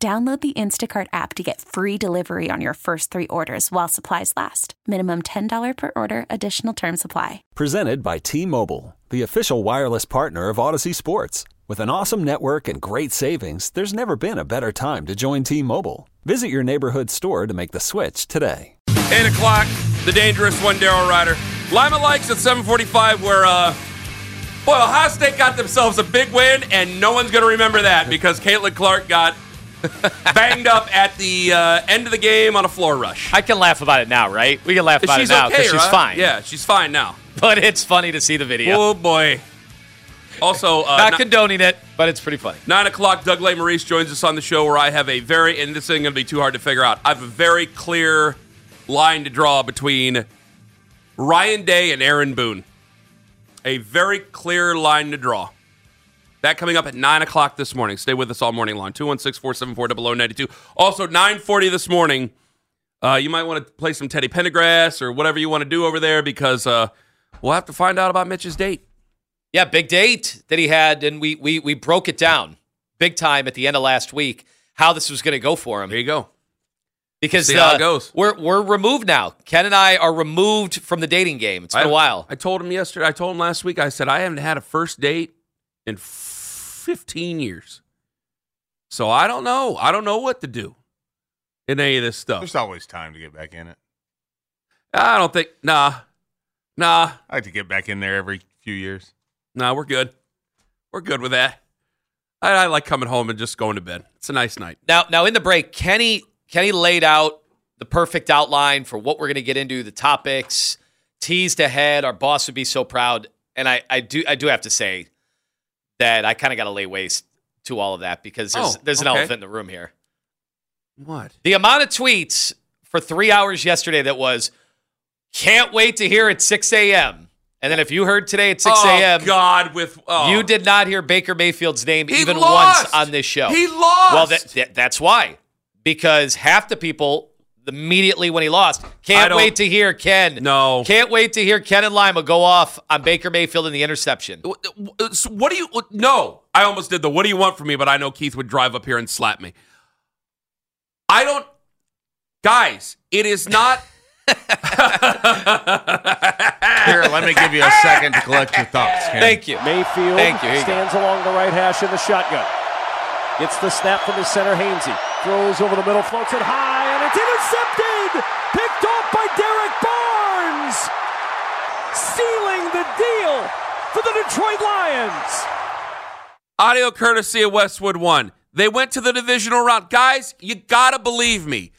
Download the Instacart app to get free delivery on your first three orders while supplies last. Minimum $10 per order, additional term supply. Presented by T Mobile, the official wireless partner of Audacy Sports. With an awesome network and great savings, there's never been a better time to join T Mobile. Visit your neighborhood store to make the switch today. 8 o'clock, the dangerous one, Daryl Ruiter. Lima likes at 745, where, uh, boy, Ohio State got themselves a big win, and no one's going to remember that because Caitlin Clark got banged up at the uh, end of the game on a floor rush. I can laugh about it now, right? We can laugh about she's it now okay, because right? she's fine. Yeah, she's fine now. But it's funny to see the video. Oh boy. Also, uh, Not ni- condoning it, but it's pretty funny. nine o'clock. Doug Lesmerises joins us on the show, where I have a very and this isn't going to be too hard to figure out. I have a very clear line to draw between Ryan Day and Aaron Boone. A very clear line to draw. That coming up at 9 o'clock this morning. Stay with us all morning long. 216 474 0092. Also, 940 this morning. Uh, you might want to play some Teddy Pendergrass or whatever you want to do over there because uh, we'll have to find out about Mitch's date. Yeah, big date that he had, and we we we broke it down big time at the end of last week how this was going to go for him There you go. because uh, it goes. We're we're removed now. Ken and I are removed from the dating game. It's been I- a while. I told him yesterday. I told him last week. I said I haven't had a first date in 15 years. So I don't know. I don't know what to do in any of this stuff. There's always time to get back in it. I don't think. Nah, nah, I like to get back in there every few years. nah. We're good. We're good with that. I, I like coming home and just going to bed. It's a nice night. Now, now in the break, Kenny Kenny laid out the perfect outline for what we're going to get into, the topics, teased ahead. Our boss would be so proud, and I, I do I do have to say that I kind of got to lay waste to all of that because there's Oh, there's an okay. elephant in the room here. What? The amount of tweets for three hours yesterday that was can't wait to hear at 6 a.m. And then if you heard today at 6 a.m., Oh God! With oh. you did not hear Baker Mayfield's name He even lost! once on this show. He lost. Well, that, that, that's why. Because half the people immediately when he lost can't wait to hear Ken. No. Can't wait to hear Ken and Lima go off on Baker Mayfield in the interception. What do you? No, I almost did the. What do you want from me? But I know Keith would drive up here and slap me. I don't, guys. It is not. Here, let me give you a second to collect your thoughts. Ken. Thank you. Mayfield Thank you. Here stands along the right hash in the shotgun. Gets the snap from his center, Hainsey. Throws over the middle, floats it high, and it's intercepted! Picked off by Derrick Barnes! Sealing the deal for the Detroit Lions! Audio courtesy of Westwood One. They went to the divisional round. Guys, you gotta believe me.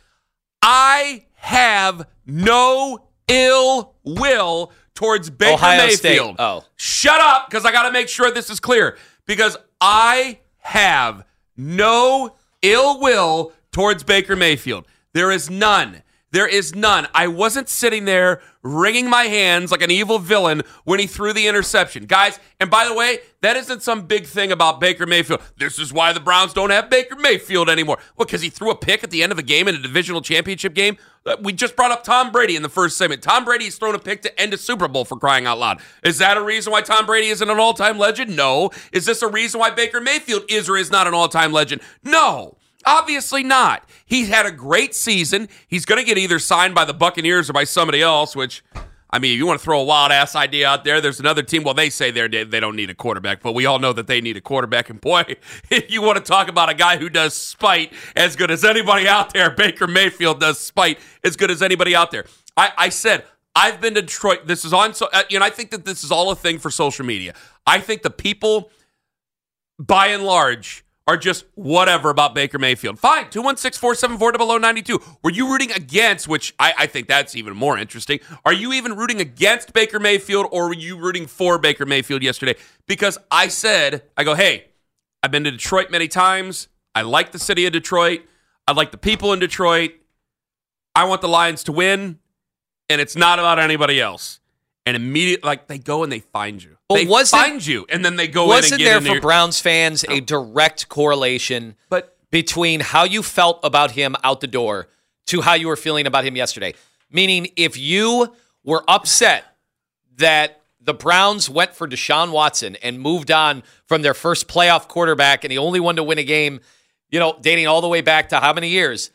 I have no ill will towards Baker Ohio State. Mayfield. Oh. Shut up, because I gotta make sure this is clear. Because I have no ill will towards Baker Mayfield. There is none. There is none. I wasn't sitting there wringing my hands like an evil villain when he threw the interception. Guys, and by the way, that isn't some big thing about Baker Mayfield. This is why the Browns don't have Baker Mayfield anymore. Well, because he threw a pick at the end of a game in a divisional championship game. Uh, We just brought up Tom Brady in the first segment. Tom Brady's thrown a pick to end a Super Bowl for crying out loud. Is that a reason why Tom Brady isn't an all time legend? No. Is this a reason why Baker Mayfield is or is not an all time legend? No. Obviously not. He's had a great season. He's going to get either signed by the Buccaneers or by somebody else, which, I mean, if you want to throw a wild ass idea out there, there's another team. Well, they say they're, they don't need a quarterback, but we all know that they need a quarterback. And boy, if you want to talk about a guy who does spite as good as anybody out there, Baker Mayfield does spite as good as anybody out there. I, I said, I've been to Detroit. This is on, so, uh, you know, I think that this is all a thing for social media. I think the people by and large, are just whatever about Baker Mayfield. Fine, 216 474 0092. Were you rooting against, which I, I think that's even more interesting. Are you even rooting against Baker Mayfield or were you rooting for Baker Mayfield yesterday? Because I said, I go, hey, I've been to Detroit many times. I like the city of Detroit. I like the people in Detroit. I want the Lions to win, and it's not about anybody else. And immediately, like they go and they find you. Well, they wasn't- find you, and then they go in Wasn't there for your- Browns fans a direct correlation But between how you felt about him out the door to how you were feeling about him yesterday? Meaning, if you were upset that the Browns went for Deshaun Watson and moved on from their first playoff quarterback and the only one to win a game, you know, dating all the way back to how many years?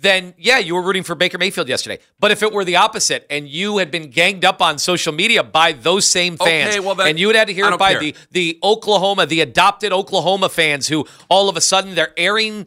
Then yeah, you were rooting for Baker Mayfield yesterday. But if it were the opposite and you had been ganged up on social media by those same fans, Okay, well, then- and you had had to hear it by care. the the Oklahoma, the adopted Oklahoma fans who all of a sudden they're airing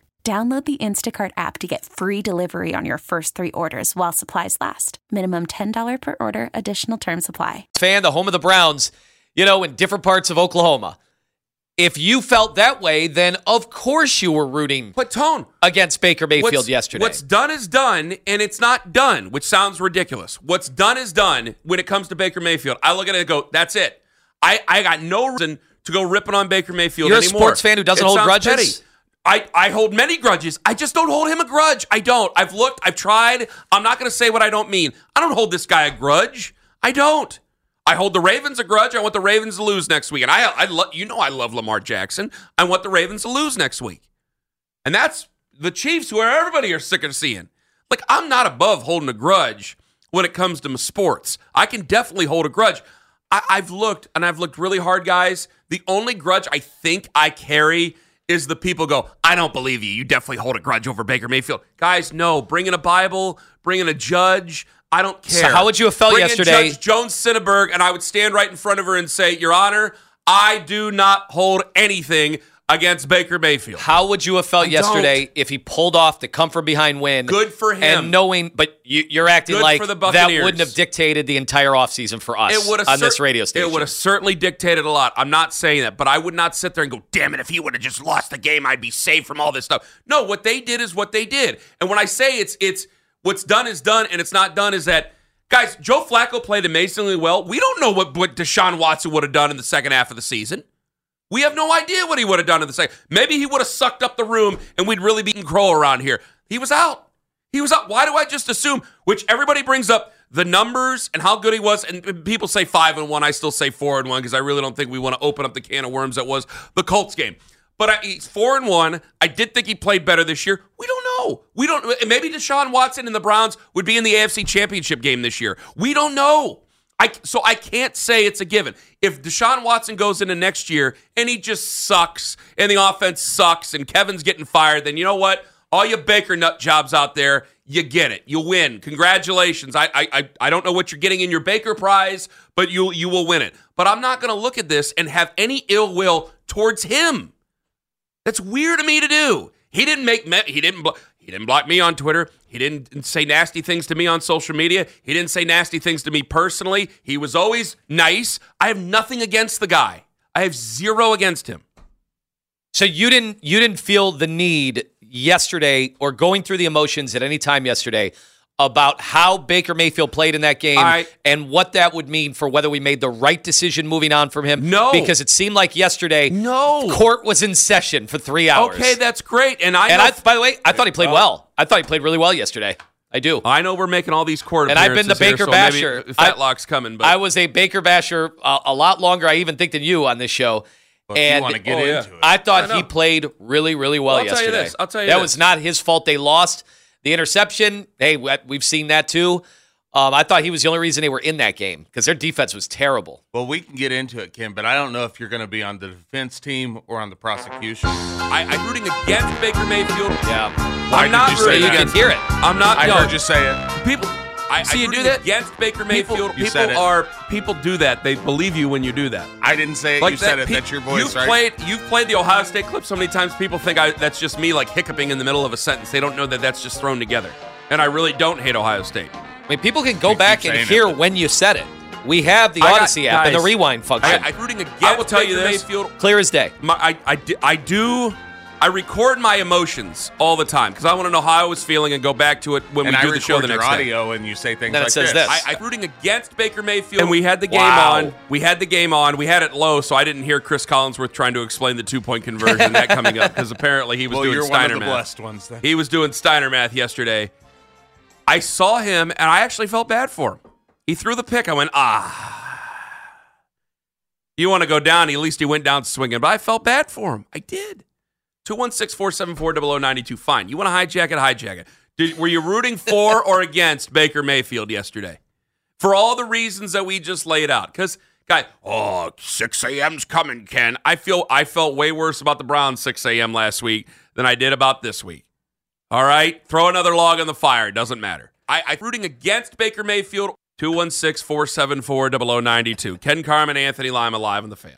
Download the Instacart app to get free delivery on your first three orders while supplies last. Minimum $10 per order, additional term supply. fan, the home of the Browns, you know, in different parts of Oklahoma. If you felt that way, then of course you were rooting but tone. against Baker Mayfield What's- yesterday. What's done is done, and it's not done, which sounds ridiculous. What's done is done when it comes to Baker Mayfield. I look at it and go, that's it. I, I got no reason to go ripping on Baker Mayfield You're a anymore. sports fan who doesn't It hold grudges? petty. I, I hold many grudges. I just don't hold him a grudge. I don't. I've looked, I've tried. I'm not going to say what I don't mean. I don't hold this guy a grudge. I don't. I hold the Ravens a grudge. I want the Ravens to lose next week. And I, I lo- you know I love Lamar Jackson. I want the Ravens to lose next week. And that's the Chiefs, who everybody are sick of seeing. Like, I'm not above holding a grudge when it comes to sports. I can definitely hold a grudge. I, I've looked, and I've looked really hard, guys. The only grudge I think I carry is the people go, I don't believe you. You definitely hold a grudge over Baker Mayfield. Guys, no. Bring in a Bible, bring in a judge. I don't So care. how would you have felt Bring in yesterday- Judge Joan Synenberg, and I would stand right in front of her and say, Your Honor, I do not hold anything against Baker Mayfield. How would you have felt I yesterday if he pulled off the come from behind win? Good for him. And knowing, but you, you're acting Good like for the that wouldn't have dictated the entire offseason for us It on this radio station. It would have certainly dictated a lot. I'm not saying that, but I would not sit there and go, "Damn it! If he would have just lost the game, I'd be saved from all this stuff." No, what they did is what they did. And when I say it's it's what's done is done, and it's not done is that guys. Joe Flacco played amazingly well. We don't know what what Deshaun Watson would have done in the second half of the season. We have no idea what he would have done in the second. Maybe he would have sucked up the room, and we'd really beaten Crow around here. He was out. He was out. Why do I just assume? Which everybody brings up the numbers and how good he was, and people say five and one. I still say four and one because I really don't think we want to open up the can of worms that was the Colts game. But I, he's four and one. I did think he played better this year. We don't know. We don't. Maybe Deshaun Watson and the Browns would be in the AFC Championship game this year. We don't know. I, so I can't say it's a given. If Deshaun Watson goes into next year and he just sucks and the offense sucks and Kevin's getting fired, then you know what? All you Baker nut jobs out there, you get it. You win. Congratulations. I I I- don't know what you're getting in your Baker prize, but you you will win it. But I'm not going to look at this and have any ill will towards him. That's weird of me to do. He didn't make me, he didn't blo- he didn't block me on Twitter. He didn't say nasty things to me on social media. He didn't say nasty things to me personally. He was always nice. I have nothing against the guy. I have zero against him. So you didn't you didn't feel the need yesterday or going through the emotions at any time yesterday about how Baker Mayfield played in that game I- and what that would mean for whether we made the right decision moving on from him. No. because it seemed like yesterday, No. court was in session for three hours. Okay, that's great. And I and know, I, by the way, I thought he played well. I thought he played really well yesterday. I do. I know we're making all these court And I've been the appearances here, Baker so basher. Fatlock's coming, but I was a Baker basher a, a lot longer, I even think, than you on this show. But if and you want to get Oh, into it. I thought I he played really, really well I'll tell you yesterday. this. I'll tell you that this. was not his fault. They lost the interception. Hey, we- we've seen that too. Um, I thought he was the only reason they were in that game because their defense was terrible. well, we can get into it, Kim, but I don't know if you're going to be on the defense team or on the prosecution. I, I'm rooting against Baker Mayfield. Yeah, Why I'm did not you say rooting you can against. hear it. I'm not. I no. heard you say it. People, I, See I'm you do that? against Baker Mayfield. You People, said it. are people do that. They believe you when you do that. I didn't say it. you said it. pe- That's your voice, you've right? Played, you've played the Ohio State clip so many times. People think I, that's just me like hiccuping in the middle of a sentence. They don't know that that's just thrown together. And I really don't hate Ohio State. I mean, people can go You back and hear it. when you said it. We have the I got- Audacy app and the rewind function. I, I'm rooting against I will tell you Baker this. Mayfield. Clear as day. My, I, I, di- I do. I record my emotions all the time because I want to know how I was feeling and go back to it when and we I do the show the your next day. audio and you say things Then it like says this. this. I, I'm rooting against Baker Mayfield. And we had the game Wow. on. We had the game on. We had it low, so I didn't hear Chris Collinsworth trying to explain the two point conversion that coming up because apparently he was well, doing you're Steiner one of the math. blessed ones. Then. He was doing Steiner math yesterday. I saw him and I actually felt bad for him. He threw the pick. I went, ah. You want to go down? At least he went down swinging. But I felt bad for him. I did. 216 474 0092. Fine. You want to hijack it? Hijack it. Did, were you rooting for or against Baker Mayfield yesterday? For all the reasons that we just laid out. Because, guy, oh, 6 a.m.'s coming, Ken. I feel I felt way worse about the Browns 6 a.m. last week than I did about this week. All right? Throw another log on the fire. It doesn't matter. I, I'm rooting against Baker Mayfield. 216 474 0092. Ken Carman, Anthony Lima live on the fan.